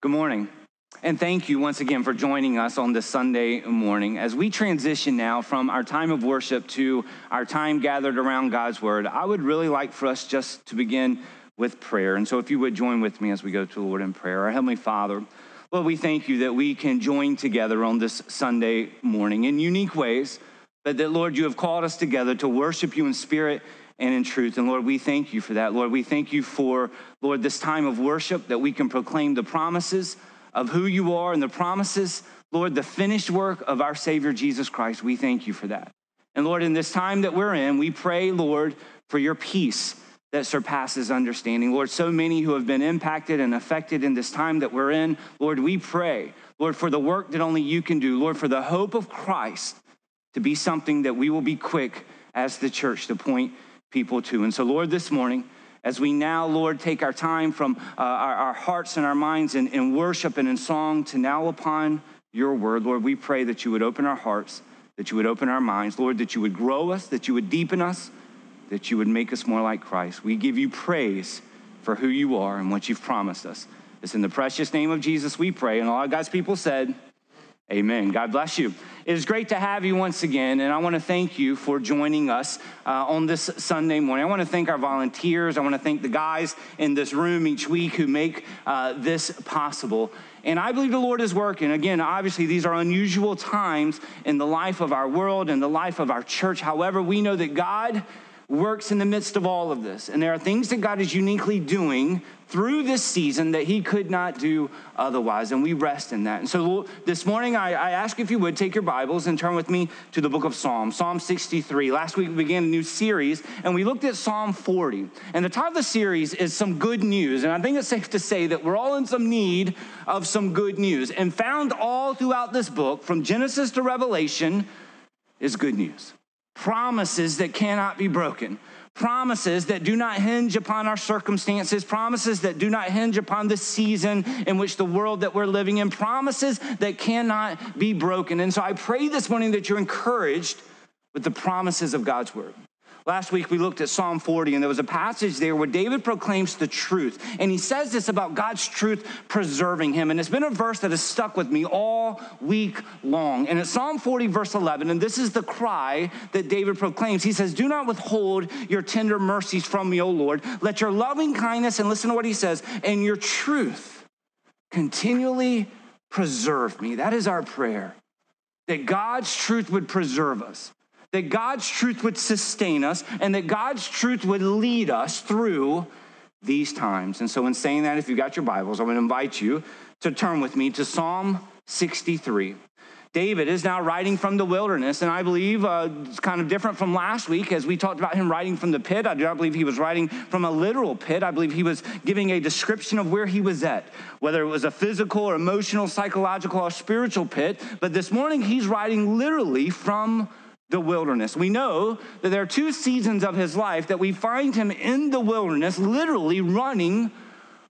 Good morning. And thank you once again for joining us on this Sunday morning. As we transition now from our time of worship to our time gathered around God's Word, I would really like for us just to begin with prayer. And so, if you would join with me as we go to the Lord in prayer. Our Heavenly Father, Lord, we thank you that we can join together on this Sunday morning in unique ways, but that, Lord, you have called us together to worship you in spirit and in truth. And Lord, we thank you for that. Lord, we thank you for, Lord, this time of worship that we can proclaim the promises of who you are and the promises, Lord, the finished work of our Savior Jesus Christ. We thank you for that. And Lord, in this time that we're in, we pray, Lord, for your peace that surpasses understanding. Lord, so many who have been impacted and affected in this time that we're in, Lord, we pray, Lord, for the work that only you can do, Lord, for the hope of Christ to be something that we will be quick as the church to point people to. And so, Lord, this morning, as we now, Lord, take our time from uh, our, our, hearts and our minds in, in worship and in song to now upon your word, Lord, we pray that you would open our hearts, that you would open our minds, Lord, that you would grow us, that you would deepen us, that you would make us more like Christ. We give you praise for who you are and what you've promised us. It's in the precious name of Jesus we pray. And all God's people said, Amen. God bless you. It is great to have you once again, and I want to thank you for joining us uh, on this Sunday morning. I want to thank our volunteers. I want to thank the guys in this room each week who make uh, this possible. And I believe the Lord is working. Again, obviously, these are unusual times in the life of our world and the life of our church. However, we know that God works in the midst of all of this. And there are things that God is uniquely doing through this season that he could not do otherwise. And we rest in that. And so this morning, I, I, ask if you would take your Bibles and turn with me to the book of Psalms, Psalm 63. Last week, we began a new series, and we looked at Psalm 40. And the title of the series is Some Good News. And I think it's safe to say that we're all in some need of some good news. And found all throughout this book, from Genesis to Revelation, is good news promises that cannot be broken, promises that do not hinge upon our circumstances, promises that do not hinge upon the season in which the world that we're living in, promises that cannot be broken. And so I pray this morning that you're encouraged with the promises of God's word. Last week we looked at Psalm 40, and there was a passage there where David proclaims the truth. And he says this about God's truth preserving him. And it's been a verse that has stuck with me all week long. And it's Psalm 40, verse 11, and this is the cry that David proclaims. He says, Do not withhold your tender mercies from me, O Lord. Let your loving kindness, and listen to what he says, and your truth continually preserve me. That is our prayer, that God's truth would preserve us that God's truth would sustain us and that God's truth would lead us through these times. And so, in saying that, if you've got your Bibles, going to invite you to turn with me to Psalm 63. David is now writing from the wilderness, and I believe uh, it's kind of different from last week as we talked about him writing from the pit. I do not believe he was writing from a literal pit. I believe he was giving a description of where he was at, whether it was a physical or emotional, psychological, or spiritual pit. But this morning, he's writing literally from the wilderness. We know that there are two seasons of his life that we find him in the wilderness, literally running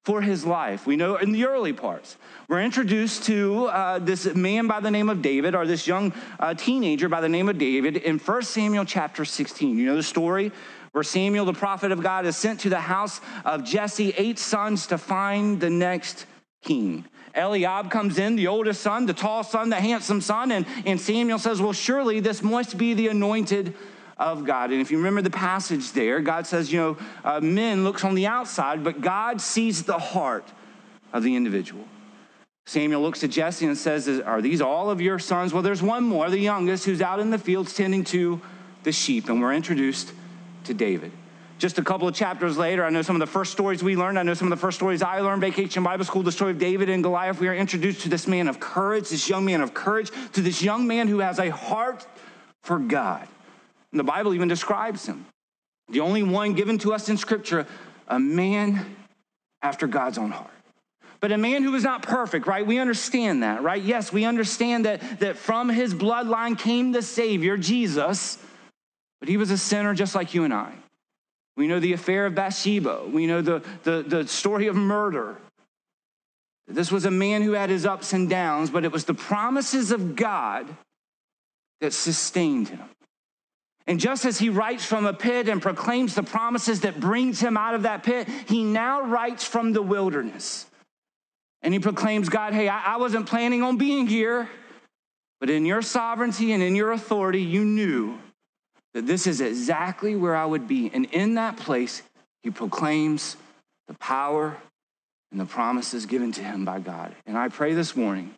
for his life. We know in the early parts, we're introduced to uh, this man by the name of David, or this young uh, teenager by the name of David, in 1 Samuel chapter 16. You know the story where Samuel, the prophet of God, is sent to the house of Jesse, eight sons, to find the next king. Eliab comes in, the oldest son, the tall son, the handsome son, and, and Samuel says, Well, surely this must be the anointed of God. And if you remember the passage there, God says, You know, uh, men looks on the outside, but God sees the heart of the individual. Samuel looks at Jesse and says, Are these all of your sons? Well, there's one more, the youngest, who's out in the fields tending to the sheep. And we're introduced to David. Just a couple of chapters later, I know some of the first stories we learned. I know some of the first stories I learned, Vacation Bible School, the story of David and Goliath. We are introduced to this man of courage, this young man of courage, to this young man who has a heart for God. And the Bible even describes him. The only one given to us in Scripture, a man after God's own heart. But a man who was not perfect, right? We understand that, right? Yes, we understand that, that from his bloodline came the Savior, Jesus, but he was a sinner just like you and I. We know the affair of Bathsheba. We know the, the, the story of murder. This was a man who had his ups and downs, but it was the promises of God that sustained him. And just as he writes from a pit and proclaims the promises that brings him out of that pit, he now writes from the wilderness. And he proclaims, God, hey, I, I wasn't planning on being here, but in your sovereignty and in your authority, you knew that this is exactly where I would be. And in that place, he proclaims the power and the promises given to him by God. And I pray this morning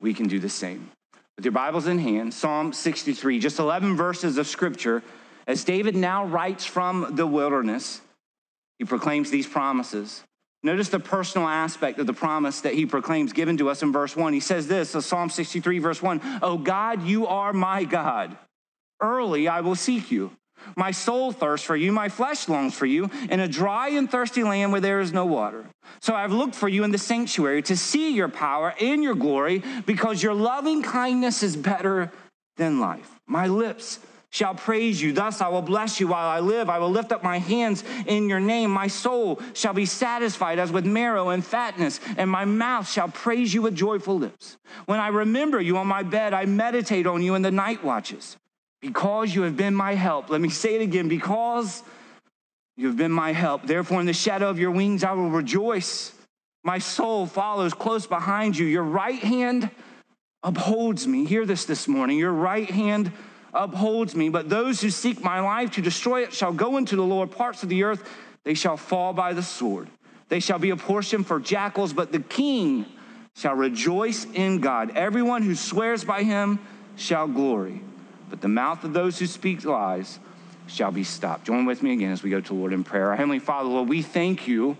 we can do the same. With your Bibles in hand, Psalm 63, just 11 verses of scripture, as David now writes from the wilderness, he proclaims these promises. Notice the personal aspect of the promise that he proclaims given to us in verse 1. He says this, so Psalm 63, verse 1 Oh God, you are my God. Early I will seek you. My soul thirsts for you, my flesh longs for you, in a dry and thirsty land where there is no water. So I've looked for you in the sanctuary to see your power and your glory, because your loving kindness is better than life. My lips shall praise you. Thus I will bless you while I live. I will lift up my hands in your name. My soul shall be satisfied as with marrow and fatness, and my mouth shall praise you with joyful lips. When I remember you on my bed, I meditate on you in the night watches. Because you have been my help. Let me say it again. Because you have been my help. Therefore, in the shadow of your wings, I will rejoice. My soul follows close behind you. Your right hand upholds me. Hear this this morning. Your right hand upholds me. But those who seek my life to destroy it shall go into the lower parts of the earth. They shall fall by the sword. They shall be a portion for jackals, but the king shall rejoice in God. Everyone who swears by him shall glory. But the mouth of those who speak lies shall be stopped. Join with me again as we go to Lord in prayer. Our Heavenly Father, Lord, we thank you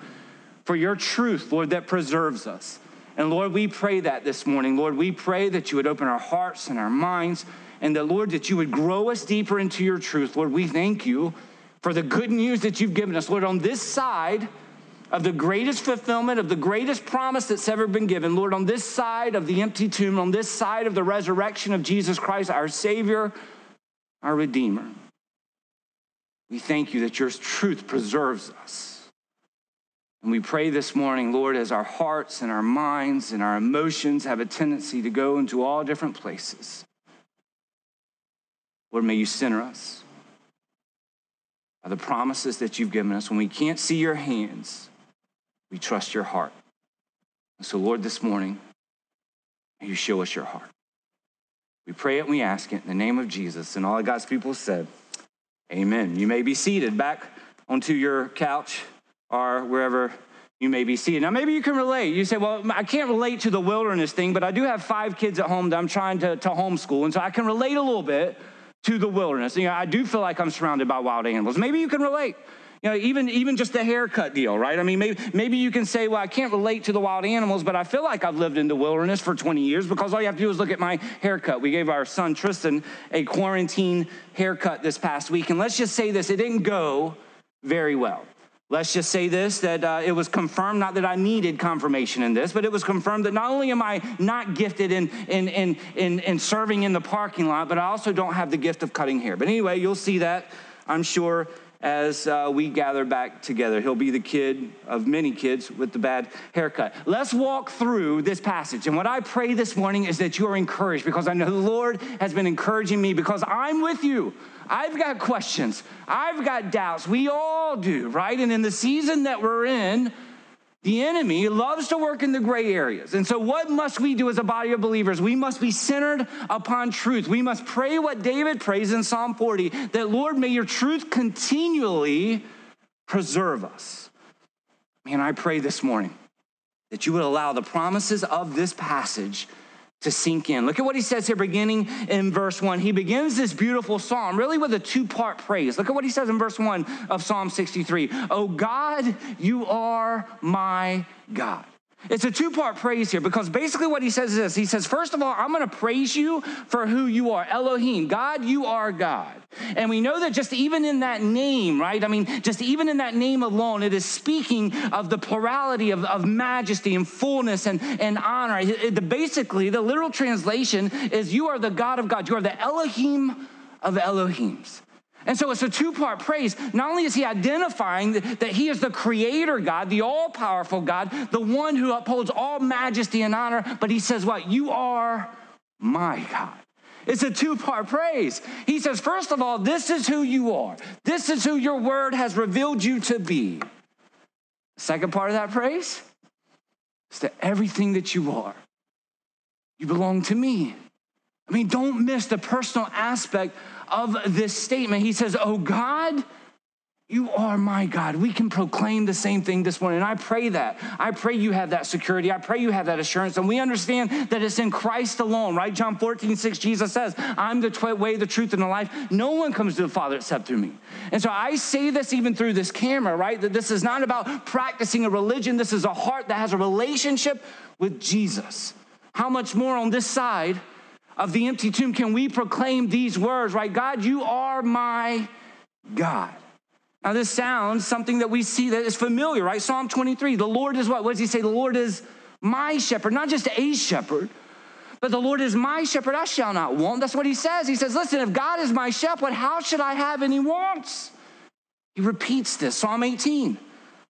for your truth, Lord, that preserves us. And Lord, we pray that this morning. Lord, we pray that you would open our hearts and our minds and that, Lord, that you would grow us deeper into your truth. Lord, we thank you for the good news that you've given us. Lord, on this side of the greatest fulfillment of the greatest promise that's ever been given, Lord, on this side of the empty tomb, on this side of the resurrection of Jesus Christ, our Savior, our Redeemer, we thank you that your truth preserves us. And we pray this morning, Lord, as our hearts and our minds and our emotions have a tendency to go into all different places. Lord, may you center us by the promises that you've given us. When we can't see your hands, we trust your heart. And so, Lord, this morning, you show us your heart. We pray it and we ask it in the name of Jesus. And all of God's people said, Amen. You may be seated back onto your couch or wherever you may be seated. Now, maybe you can relate. You say, Well, I can't relate to the wilderness thing, but I do have five kids at home that I'm trying to, to homeschool. And so I can relate a little bit to the wilderness. You know, I do feel like I'm surrounded by wild animals. Maybe you can relate. You know, even, even just the haircut deal, right? I mean, maybe, maybe you can say, well, I can't relate to the wild animals, but I feel like I've lived in the wilderness for 20 years because all you have to do is look at my haircut. We gave our son Tristan a quarantine haircut this past week. And let's just say this it didn't go very well. Let's just say this that uh, it was confirmed, not that I needed confirmation in this, but it was confirmed that not only am I not gifted in, in, in, in, in serving in the parking lot, but I also don't have the gift of cutting hair. But anyway, you'll see that, I'm sure, as uh, we gather back together. He'll be the kid of many kids with the bad haircut. Let's walk through this passage. And what I pray this morning is that you are encouraged because I know the Lord has been encouraging me because I'm with you. I've got questions. I've got doubts. We all do, right? And in the season that we're in, the enemy loves to work in the gray areas. And so, what must we do as a body of believers? We must be centered upon truth. We must pray what David prays in Psalm 40 that, Lord, may your truth continually preserve us. Man, I pray this morning that you would allow the promises of this passage to sink in. Look at what he says here, beginning in verse one. He begins this beautiful psalm really with a two part praise. Look at what he says in verse one of Psalm 63 Oh God, you are my God. It's a two part praise here because basically what he says is this He says, first of all, I'm going to praise you for who you are. Elohim, God, you are God. And we know that just even in that name, right? I mean, just even in that name alone, it is speaking of the plurality of, of majesty and fullness and, and honor. It, it, basically, the literal translation is you are the God of God. You are the Elohim of Elohims. And so it's a two part praise. Not only is he identifying that he is the creator God, the all powerful God, the one who upholds all majesty and honor, but he says, What? You are my God. It's a two part praise. He says, First of all, this is who you are, this is who your word has revealed you to be. Second part of that praise is that everything that you are, you belong to me. I mean, don't miss the personal aspect of this statement. He says, Oh God, you are my God. We can proclaim the same thing this morning. And I pray that. I pray you have that security. I pray you have that assurance. And we understand that it's in Christ alone, right? John 14, 6, Jesus says, I'm the way, the truth, and the life. No one comes to the Father except through me. And so I say this even through this camera, right? That this is not about practicing a religion. This is a heart that has a relationship with Jesus. How much more on this side of the empty tomb can we proclaim these words, right? God, you are my God. Now, this sounds something that we see that is familiar, right? Psalm 23. The Lord is what? What does he say? The Lord is my shepherd, not just a shepherd, but the Lord is my shepherd, I shall not want. That's what he says. He says, Listen, if God is my shepherd, how should I have any wants? He repeats this, Psalm 18.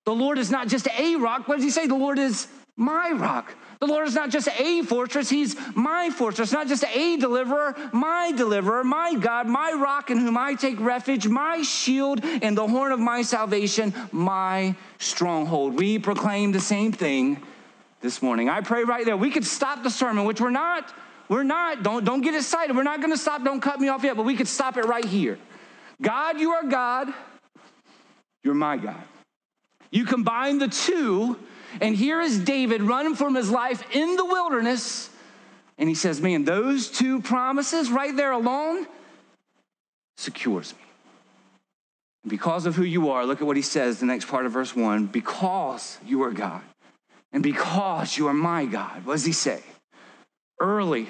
The Lord is not just a rock. What does he say? The Lord is my rock. The Lord is not just a fortress, He's my fortress, not just a deliverer, my deliverer, my God, my rock in whom I take refuge, my shield and the horn of my salvation, my stronghold. We proclaim the same thing this morning. I pray right there. We could stop the sermon, which we're not. We're not. Don't, don't get excited. We're not going to stop. Don't cut me off yet, but we could stop it right here. God, you are God. You're my God. You combine the two and here is David running from his life in the wilderness. And he says, Man, those two promises right there alone secures me. Because of who you are, look at what he says, the next part of verse one because you are God, and because you are my God, what does he say? Early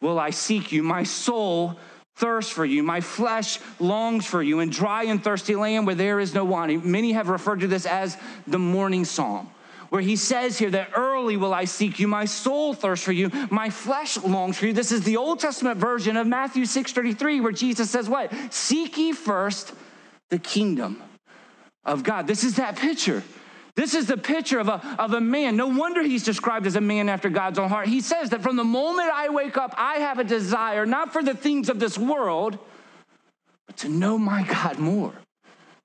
will I seek you, my soul thirsts for you. My flesh longs for you in dry and thirsty land where there is no water. Many have referred to this as the morning psalm where he says here that early will I seek you, my soul thirsts for you, my flesh longs for you. This is the Old Testament version of Matthew 6:33, where Jesus says, What? Seek ye first the kingdom of God. This is that picture. This is the picture of a, of a man. No wonder he's described as a man after God's own heart. He says that from the moment I wake up, I have a desire not for the things of this world, but to know my God more,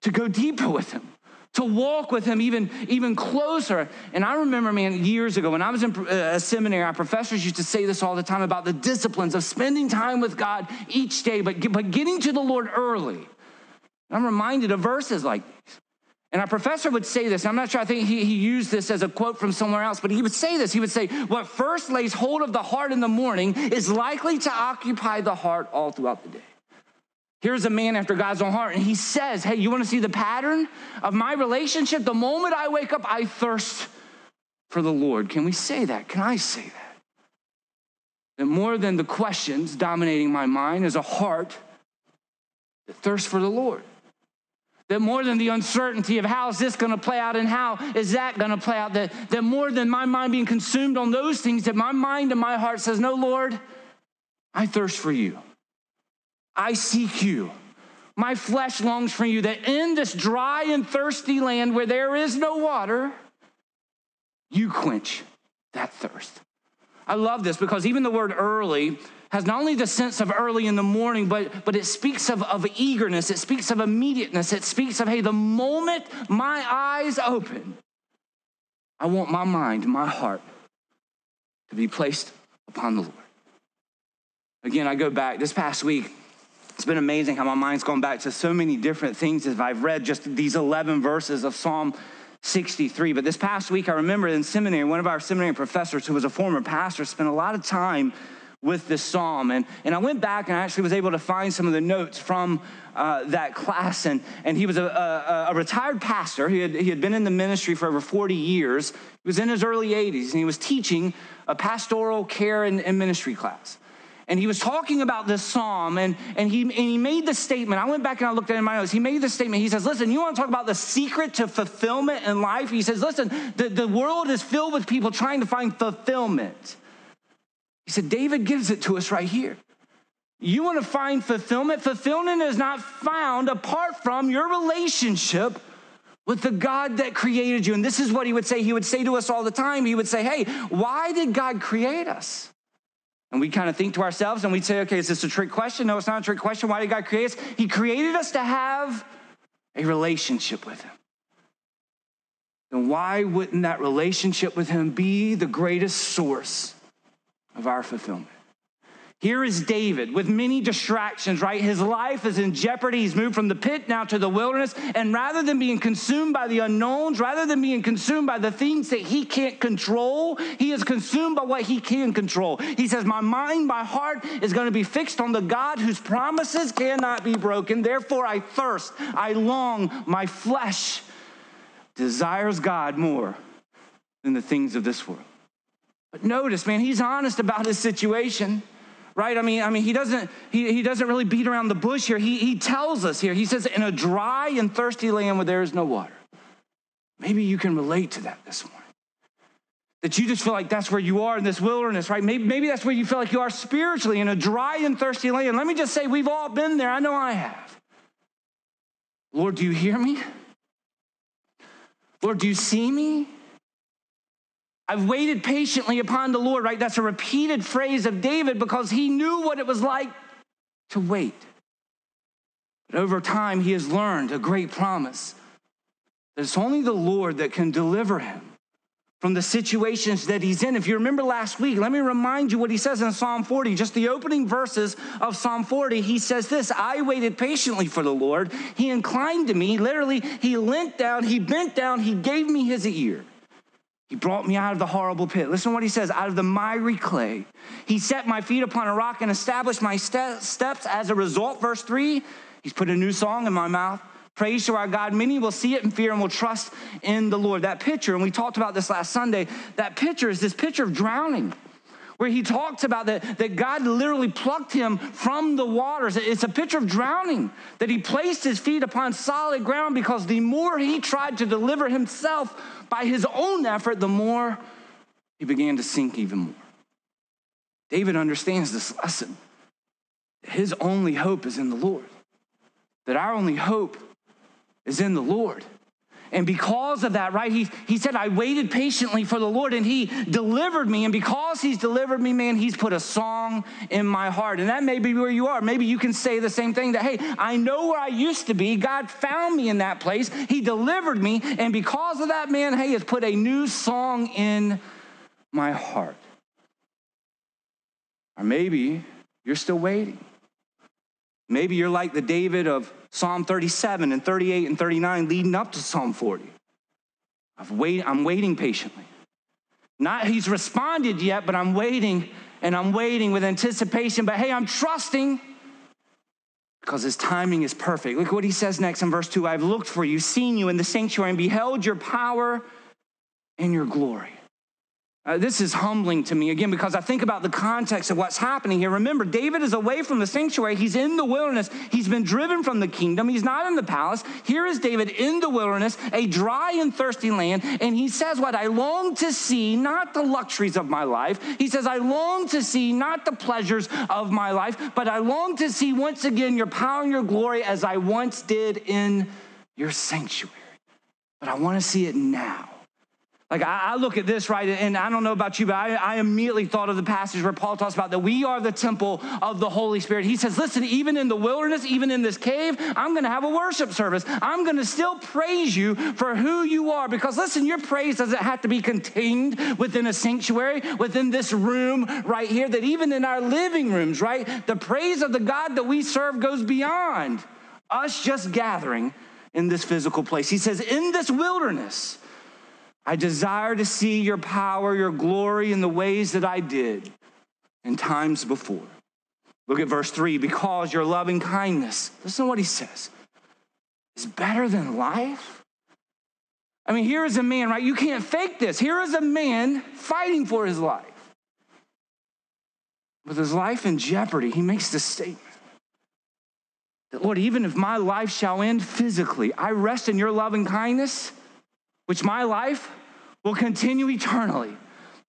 to go deeper with him to walk with him even, even closer. And I remember, man, years ago when I was in uh, a seminary, our professors used to say this all the time about the disciplines of spending time with God each day, but, but getting to the Lord early. I'm reminded of verses like these. And our professor would say this, I'm not sure, I think he, he used this as a quote from somewhere else, but he would say this. He would say, What first lays hold of the heart in the morning is likely to occupy the heart all throughout the day. Here's a man after God's own heart, and he says, Hey, you want to see the pattern of my relationship? The moment I wake up, I thirst for the Lord. Can we say that? Can I say that? That more than the questions dominating my mind is a heart that thirsts for the Lord. That more than the uncertainty of how is this going to play out and how is that going to play out, that, that more than my mind being consumed on those things, that my mind and my heart says, No, Lord, I thirst for you. I seek you. My flesh longs for you, that in this dry and thirsty land where there is no water, you quench that thirst. I love this because even the word early has not only the sense of early in the morning, but, but it speaks of, of eagerness, it speaks of immediateness, it speaks of, hey, the moment my eyes open, I want my mind, my heart to be placed upon the Lord. Again, I go back this past week. It's been amazing how my mind's gone back to so many different things as I've read just these 11 verses of Psalm 63. But this past week, I remember in seminary, one of our seminary professors, who was a former pastor, spent a lot of time with this psalm. And, and I went back and I actually was able to find some of the notes from uh, that class. And, and he was a, a, a, retired pastor. He had, he had been in the ministry for over 40 years. He was in his early 80s and he was teaching a pastoral care and, and ministry class and he was talking about this psalm and, and, he, and he made the statement. I went back and I looked at it in my notes. He made the statement. He says, Listen, you want to talk about the secret to fulfillment in life? He says, Listen, the, the world is filled with people trying to find fulfillment. He said, David gives it to us right here. You want to find fulfillment? Fulfillment is not found apart from your relationship with the God that created you. And this is what he would say. He would say to us all the time, he would say, Hey, why did God create us? And we kind of think to ourselves and we'd say, okay, is this a trick question? No, it's not a trick question. Why did God create us? He created us to have a relationship with Him. then why wouldn't that relationship with Him be the greatest source of our fulfillment? Here is David with many distractions, right? His life is in jeopardy. He's moved from the pit now to the wilderness. And rather than being consumed by the unknowns, rather than being consumed by the things that he can't control, he is consumed by what he can control. He says, My mind, my heart is going to be fixed on the God whose promises cannot be broken. Therefore, I thirst, I long, my flesh desires God more than the things of this world. But notice, man, he's honest about his situation right? I mean, I mean, he doesn't he, he doesn't really beat around the bush here. He, he tells us here. He says, in a dry and thirsty land where there is no water. Maybe you can relate to that this morning. That you just feel like that's where you are in this wilderness, right? Maybe, maybe that's where you feel like you are spiritually in a dry and thirsty land. Let me just say, we've all been there. I know I have. Lord, do you hear me? Lord, do you see me? I've waited patiently upon the Lord, right? That's a repeated phrase of David because he knew what it was like to wait. But over time, he has learned a great promise that it's only the Lord that can deliver him from the situations that he's in. If you remember last week, let me remind you what he says in Psalm 40, just the opening verses of Psalm 40. He says this I waited patiently for the Lord. He inclined to me, literally, he leant down, he bent down, he gave me his ear. He brought me out of the horrible pit. Listen to what he says out of the miry clay. He set my feet upon a rock and established my steps. As a result, verse 3, he's put a new song in my mouth. Praise to our God. Many will see it in fear and will trust in the Lord. That picture, and we talked about this last Sunday, that picture is this picture of drowning where he talks about that, that God literally plucked him from the waters. It's a picture of drowning, that he placed his feet upon solid ground because the more he tried to deliver himself by his own effort, the more he began to sink even more. David understands this lesson. His only hope is in the Lord, that our only hope is in the Lord. And because of that, right, he, he said, I waited patiently for the Lord and he delivered me. And because he's delivered me, man, he's put a song in my heart. And that may be where you are. Maybe you can say the same thing that, hey, I know where I used to be. God found me in that place. He delivered me. And because of that, man, hey, has put a new song in my heart. Or maybe you're still waiting. Maybe you're like the David of Psalm 37 and 38 and 39 leading up to Psalm 40. I've wait, I'm waiting patiently. Not he's responded yet, but I'm waiting and I'm waiting with anticipation. But hey, I'm trusting because his timing is perfect. Look what he says next in verse 2 I've looked for you, seen you in the sanctuary, and beheld your power and your glory. Uh, this is humbling to me again because I think about the context of what's happening here. Remember, David is away from the sanctuary. He's in the wilderness. He's been driven from the kingdom. He's not in the palace. Here is David in the wilderness, a dry and thirsty land. And he says, What I long to see, not the luxuries of my life. He says, I long to see not the pleasures of my life, but I long to see once again your power and your glory as I once did in your sanctuary. But I want to see it now. Like, I, I, look at this, right, and I don't know about you, but I, I, immediately thought of the passage where Paul talks about that we are the temple of the Holy Spirit. He says, listen, even in the wilderness, even in this cave, I'm gonna have a worship service. I'm gonna still praise you for who you are. Because listen, your praise doesn't have to be contained within a sanctuary, within this room right here, that even in our living rooms, right, the praise of the God that we serve goes beyond us just gathering in this physical place. He says, in this wilderness, I desire to see your power, your glory in the ways that I did in times before. Look at verse 3 because your loving kindness, listen to what he says, is better than life. I mean, here is a man, right? You can't fake this. Here is a man fighting for his life. With his life in jeopardy, he makes this statement that, Lord, even if my life shall end physically, I rest in your loving kindness which my life will continue eternally.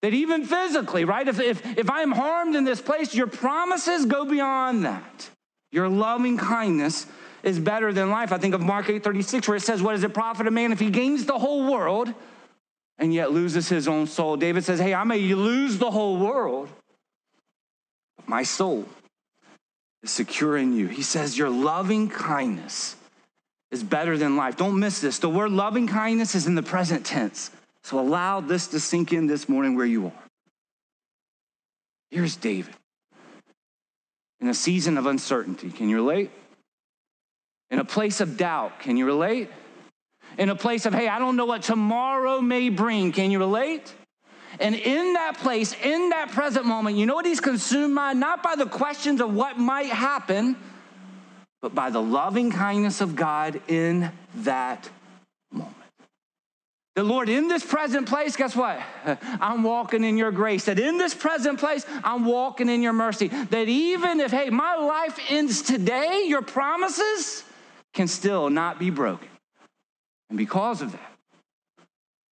That even physically, right? If, if, if I am harmed in this place, your promises go beyond that. Your loving kindness is better than life. I think of Mark 8 36, where it says, What does it profit a man if he gains the whole world and yet loses his own soul? David says, Hey, I may lose the whole world, but my soul is secure in you. He says, Your loving kindness is better than life. Don't miss this. The word loving kindness is in the present tense. So allow this to sink in this morning where you are. Here's David in a season of uncertainty. Can you relate? In a place of doubt. Can you relate? In a place of, hey, I don't know what tomorrow may bring. Can you relate? And in that place, in that present moment, you know what he's consumed by? Not by the questions of what might happen, but by the loving kindness of God in that moment. The Lord, in this present place, guess what? I'm walking in your grace. That in this present place, I'm walking in your mercy. That even if, hey, my life ends today, your promises can still not be broken. And because of that,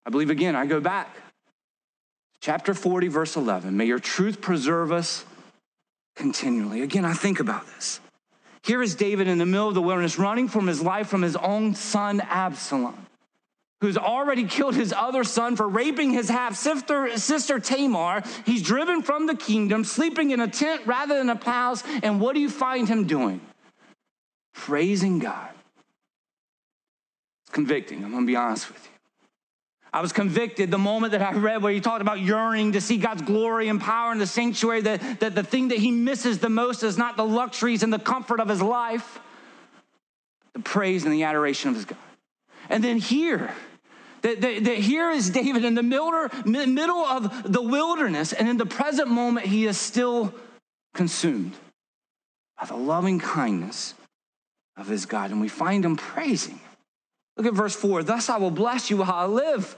I believe again, I go back Chapter 40, verse 11. May your truth preserve us continually. Again, I think about this. Here is David in the middle of the wilderness, running from his life from his own son Absalom, who's already killed his other son for raping his half sister Tamar. He's driven from the kingdom, sleeping in a tent rather than a palace. And what do you find him doing? Praising God. It's convicting, I'm gonna be honest with you. I was convicted the moment that I read where he talked about yearning to see God's glory and power in the sanctuary, that, that the thing that he misses the most is not the luxuries and the comfort of his life, the praise and the adoration of his God. And then here, that, that, that here is David in the middle, middle of the wilderness, and in the present moment, he is still consumed by the loving kindness of his God. And we find him praising. Look at verse 4 Thus I will bless you while I live.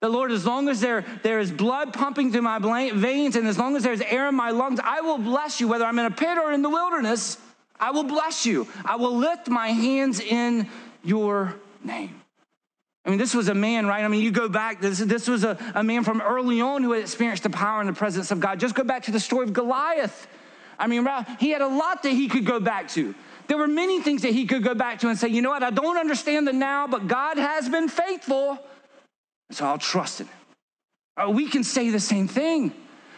The Lord, as long as there, there is blood pumping through my veins and as long as there's air in my lungs, I will bless you. Whether I'm in a pit or in the wilderness, I will bless you. I will lift my hands in your name. I mean, this was a man, right? I mean, you go back, this, this was a, a man from early on who had experienced the power and the presence of God. Just go back to the story of Goliath. I mean, he had a lot that he could go back to. There were many things that he could go back to and say, you know what, I don't understand the now, but God has been faithful. So I'll trust in him. Uh, we can say the same thing.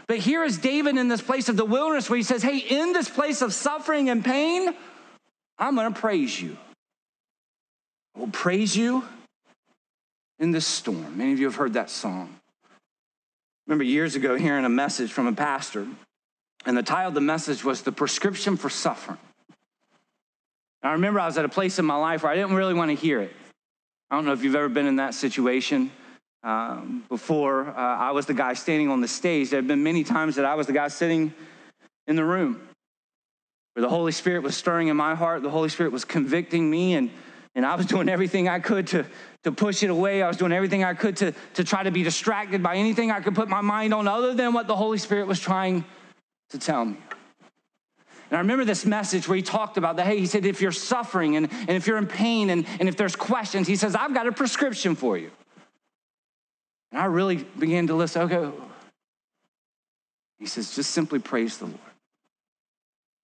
But here is David in this place of the wilderness where he says, Hey, in this place of suffering and pain, I'm to praise you. I will praise you in this storm. Many of you have heard that song. remember years ago hearing a message from a pastor, and the title of the message was The Prescription for Suffering. I remember I was at a place in my life where I didn't really want to hear it. I don't know if you've ever been in that situation. Um, before uh, I was the guy standing on the stage, there have been many times that I was the guy sitting in the room where the Holy Spirit was stirring in my heart, the Holy Spirit was convicting me, and, and I was doing everything I could to, to push it away. I was doing everything I could to, to try to be distracted by anything I could put my mind on other than what the Holy Spirit was trying to tell me. And I remember this message where he talked about that. Hey, he said, if you're suffering and, and if you're in pain and, and if there's questions, he says, I've got a prescription for you. And I really began to listen. Okay. He says, just simply praise the Lord.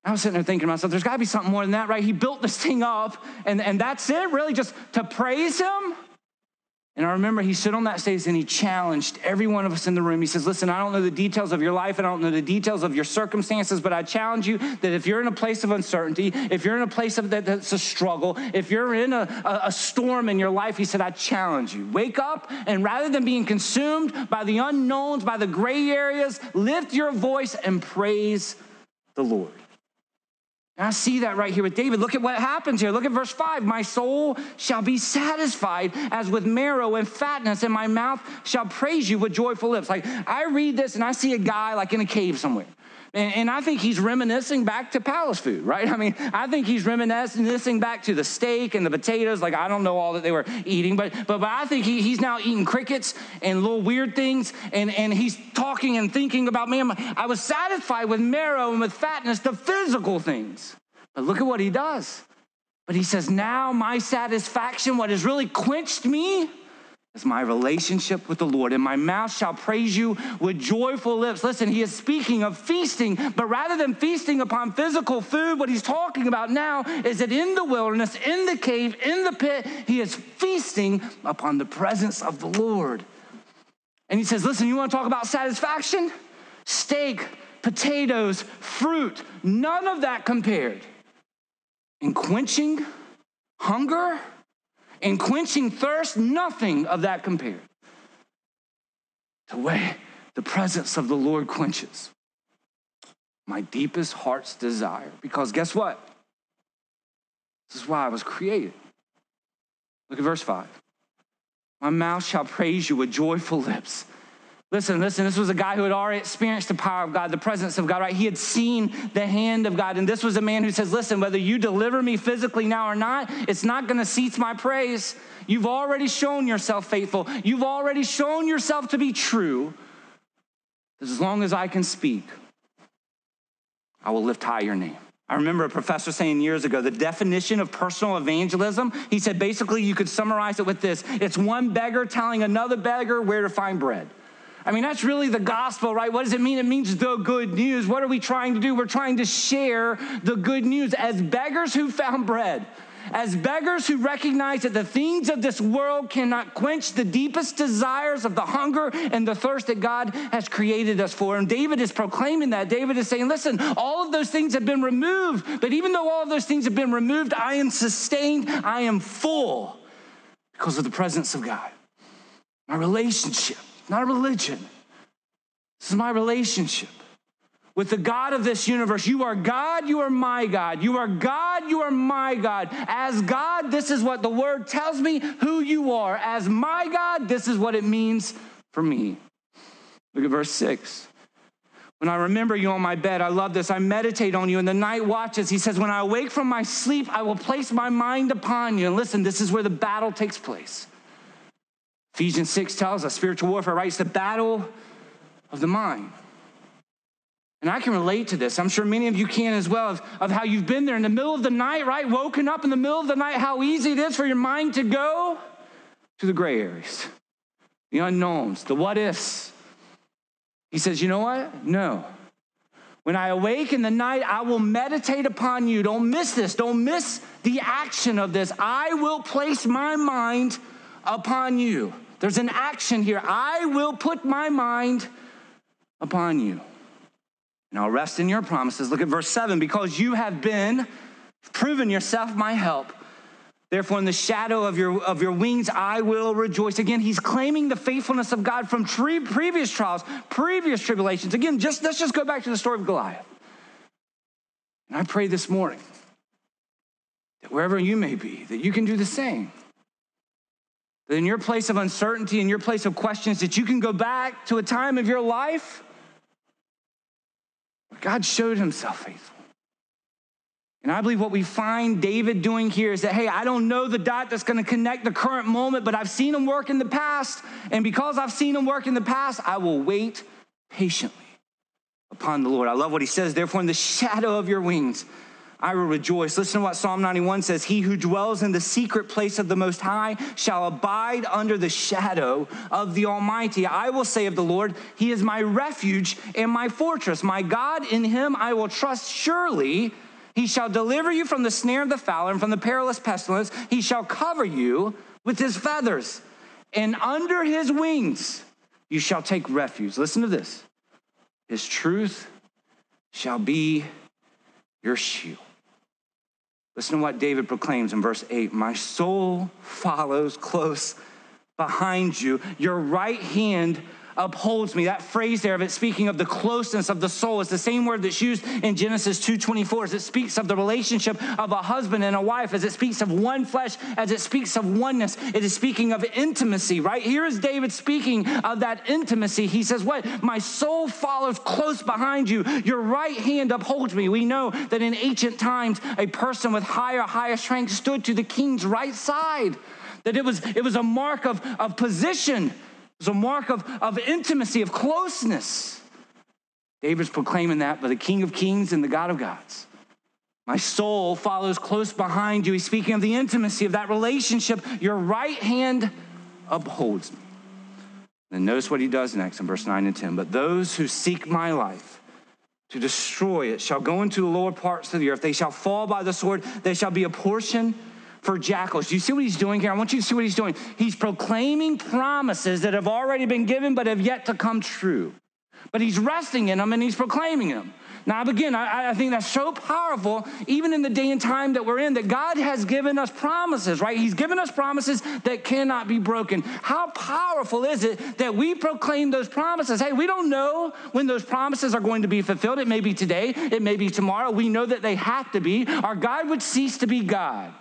I was sitting there thinking to myself, there's got to be something more than that, right? He built this thing up, and, and that's it, really, just to praise him? And I remember he stood on that stage and he challenged every one of us in the room. He says, Listen, I don't know the details of your life, and I don't know the details of your circumstances, but I challenge you that if you're in a place of uncertainty, if you're in a place of that, that's a struggle, if you're in a, a, a storm in your life, he said, I challenge you. Wake up and rather than being consumed by the unknowns, by the gray areas, lift your voice and praise the Lord. And I see that right here with David. Look at what happens here. Look at verse 5. My soul shall be satisfied as with marrow and fatness, and my mouth shall praise you with joyful lips. Like I read this and I see a guy like in a cave somewhere. And, and, I think he's reminiscing back to palace food, right? I mean, I think he's reminiscing back to the steak and the potatoes. Like, I don't know all that they were eating, but, but, but I think he, he's now eating crickets and little weird things. And, and he's talking and thinking about, man, I was satisfied with marrow and with fatness, the physical things. But look at what he does. But he says, now my satisfaction, what has really quenched me, is my relationship with the Lord, and my mouth shall praise you with joyful lips. Listen, he is speaking of feasting, but rather than feasting upon physical food, what he's talking about now is that in the wilderness, in the cave, in the pit, he is feasting upon the presence of the Lord. And he says, Listen, you want to talk about satisfaction? Steak, potatoes, fruit, none of that compared. In quenching hunger and quenching thirst, nothing of that compared to way the presence of the Lord quenches my deepest heart's desire. Because guess what? This is why I was created. Look at verse 5. My mouth shall praise you with joyful lips. Listen, listen, this was a guy who had already experienced the power of God, the presence of God, right? He had seen the hand of God. And this was a man who says, Listen, whether you deliver me physically now or not, it's not gonna cease my praise. You've already shown yourself faithful, you've already shown yourself to be true. As long as I can speak, I will lift high your name. I remember a professor saying years ago the definition of personal evangelism, he said basically you could summarize it with this it's one beggar telling another beggar where to find bread. I mean, that's really the gospel, right? What does it mean? It means the good news. What are we trying to do? We're trying to share the good news as beggars who found bread as beggars who recognize that the things of this world cannot quench the deepest desires of the hunger and the thirst that God has created us for. And David is proclaiming that. David is saying, listen, all of those things have been removed, but even though all of those things have been removed, I am sustained, I am full because of the presence of God. My relationship, not a religion. This is my relationship with the God of this universe. You are God, you are my God. You are God, you are my God. As God, this is what the word tells me who you are. As my God, this is what it means for me. Look at verse 6. When I remember you on my bed, I love this. I meditate on you in the night watches. He says, When I awake from my sleep, I will place my mind upon you. And listen, this is where the battle takes place. Ephesians 6 tells us spiritual warfare, right? It's the battle of the mind. And I can relate to this. I'm sure many of you can as well, of, of how you've been there in the middle of the night, right? Woken up in the middle of the night, how easy it is for your mind to go to the gray areas, the unknowns, the what ifs. He says, You know what? No. When I awake in the night, I will meditate upon you. Don't miss this. Don't miss the action of this. I will place my mind upon you. There's an action here. I will put my mind upon you. And I'll rest in your promises. Look at verse 7 because you have been proven yourself my help. Therefore, in the shadow of your, of your wings, I will rejoice. Again, he's claiming the faithfulness of God from tre- previous trials, previous tribulations. Again, just, let's just go back to the story of Goliath. And I pray this morning that wherever you may be, that you can do the same. In your place of uncertainty, in your place of questions, that you can go back to a time of your life God showed himself faithful. And I believe what we find David doing here is that, hey, I don't know the dot that's gonna connect the current moment, but I've seen him work in the past. And because I've seen him work in the past, I will wait patiently upon the Lord. I love what he says, therefore, in the shadow of your wings, I will rejoice. Listen to what Psalm 91 says He who dwells in the secret place of the Most High shall abide under the shadow of the Almighty. I will say of the Lord, He is my refuge and my fortress. My God, in Him I will trust. Surely He shall deliver you from the snare of the fowler and from the perilous pestilence. He shall cover you with His feathers, and under His wings you shall take refuge. Listen to this His truth shall be your shield. Listen to what David proclaims in verse 8 My soul follows close behind you. Your right hand upholds me. That phrase there of it speaking of the closeness of the soul is the same word that's used in Genesis 2:24 as it speaks of the relationship of a husband and a wife, as it speaks of one flesh, as it speaks of oneness. It is speaking of intimacy, right? Here is David speaking of that intimacy. He says, What? My soul follows close behind you. Your right hand upholds me. We know that in ancient times, a person with higher, higher strength stood to the king's right side. That it was, it was a mark of, of position it's a mark of, of intimacy, of closeness. David's proclaiming that by the King of Kings and the God of Gods. My soul follows close behind you. He's speaking of the intimacy of that relationship. Your right hand upholds me. Then notice what he does next in verse 9 and 10. But those who seek my life to destroy it shall go into the lower parts of the earth. They shall fall by the sword. They shall be a portion for jackals. Do you see what he's doing here? I want you to see what he's doing. He's proclaiming promises that have already been given but have yet to come true. but he's resting in them and he's proclaiming them. Now, again, I, I, think that's so powerful, even in the day and time that we're in, that God has given us promises, right? He's given us promises that cannot be broken. How powerful is it that we proclaim those promises? Hey, we don't know when those promises are going to be fulfilled. It may be today, it may be tomorrow. We know that they have to be, or God would cease to be God.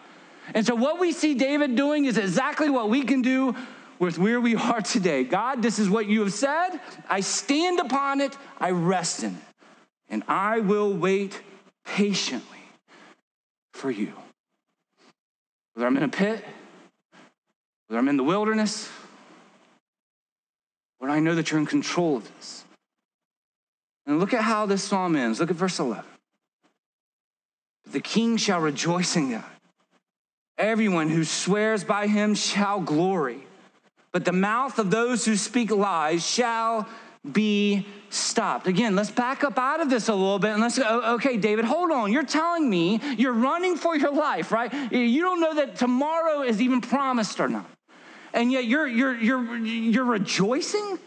And so, what we see David doing is exactly what we can do with where we are today. God, this is what you have said. I stand upon it, I rest in it and I will wait patiently for you. Whether I'm in a pit, whether I'm in the wilderness, Lord, I know that you're in control of this. And look at how this psalm ends. Look at verse 11. The king shall rejoice in God. Everyone who swears by him shall glory. But the mouth of those who speak lies shall be stopped. Again, let's back up out of this a little bit and let's go, okay, David, hold on. You're telling me you're running for your life, right? You don't know that tomorrow is even promised or not. And yet you're you're you're you're rejoicing?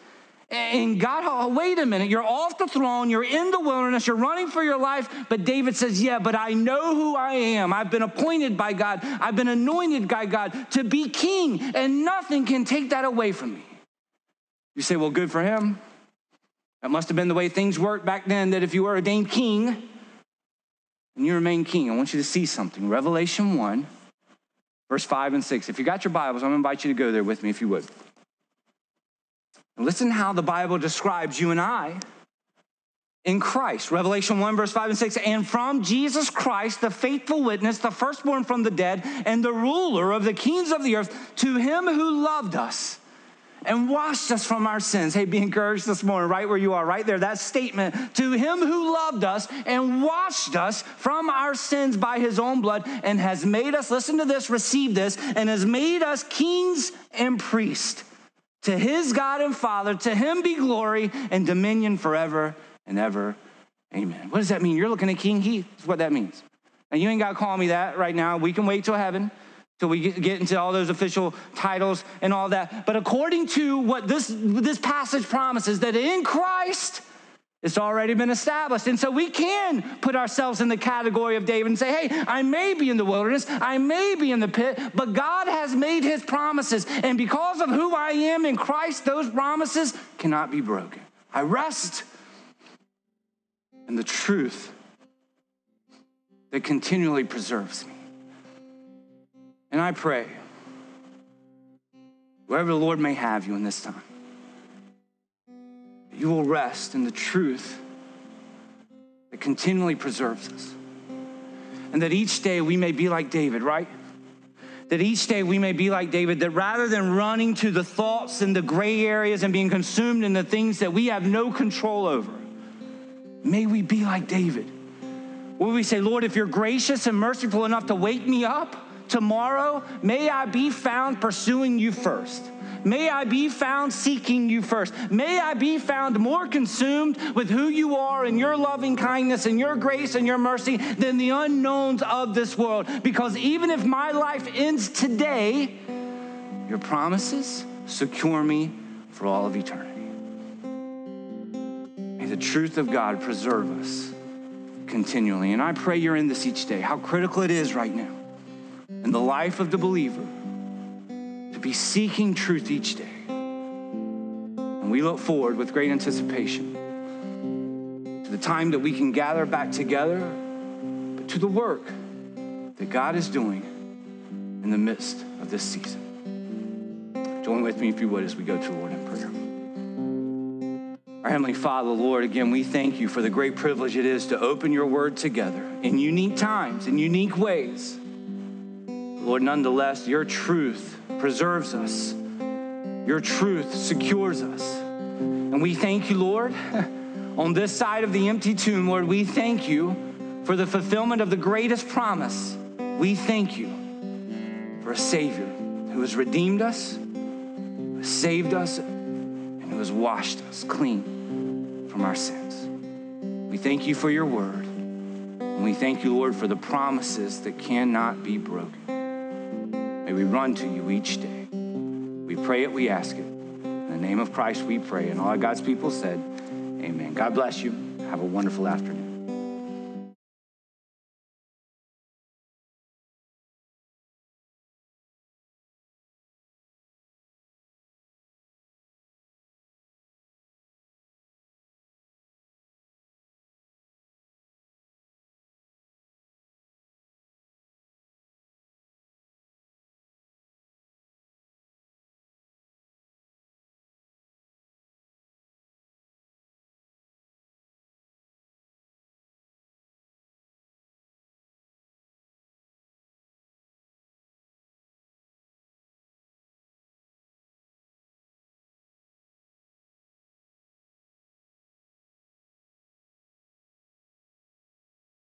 And God, oh, wait a minute, you're off the throne, you're in the wilderness, you're running for your life. But David says, Yeah, but I know who I am. I've been appointed by God, I've been anointed by God to be king, and nothing can take that away from me. You say, Well, good for him. That must have been the way things worked back then, that if you were ordained king and you remain king, I want you to see something. Revelation 1, verse 5 and 6. If you got your Bibles, I'm going to invite you to go there with me if you would. Listen how the Bible describes you and I in Christ. Revelation 1, verse 5 and 6. And from Jesus Christ, the faithful witness, the firstborn from the dead, and the ruler of the kings of the earth, to him who loved us and washed us from our sins. Hey, be encouraged this morning, right where you are, right there. That statement to him who loved us and washed us from our sins by his own blood and has made us, listen to this, receive this, and has made us kings and priests. To his God and Father, to him be glory and dominion forever and ever. Amen. What does that mean? You're looking at King Heath, is what that means. And you ain't got to call me that right now. We can wait till heaven till we get into all those official titles and all that. But according to what this, this passage promises, that in Christ, it's already been established. And so we can put ourselves in the category of David and say, hey, I may be in the wilderness, I may be in the pit, but God has made his promises. And because of who I am in Christ, those promises cannot be broken. I rest in the truth that continually preserves me. And I pray, wherever the Lord may have you in this time, you will rest in the truth that continually preserves us. And that each day we may be like David, right? That each day we may be like David, that rather than running to the thoughts and the gray areas and being consumed in the things that we have no control over, may we be like David. Where we say, Lord, if you're gracious and merciful enough to wake me up, tomorrow, may I be found pursuing you first. May I be found seeking you first. May I be found more consumed with who you are and your loving kindness and your grace and your mercy than the unknowns of this world. Because even if my life ends today, your promises secure me for all of eternity. May the truth of God preserve us continually. And I pray you're in this each day, how critical it is right now in the life of the believer be seeking truth each day. And we look forward with great anticipation to the time that we can gather back together, but to the work that God is doing in the midst of this season. Join with me, if you would, as we go to the Lord in prayer. Our Heavenly Father, Lord, again, we thank you for the great privilege it is to open your word together in unique times, in unique ways. Lord, nonetheless, your truth preserves us, your truth secures us. And we thank you, Lord, on this side of the empty tomb, Lord, we thank you for the fulfillment of the greatest promise. We thank you for a Savior who has redeemed us, who has saved us, and who has washed us clean from our sins. We thank you for your word. And we thank you, Lord, for the promises that cannot be broken. May we run to you each day. We pray it, we ask it. In the name of Christ, we pray. And all God's people said, Amen. God bless you. Have a wonderful afternoon.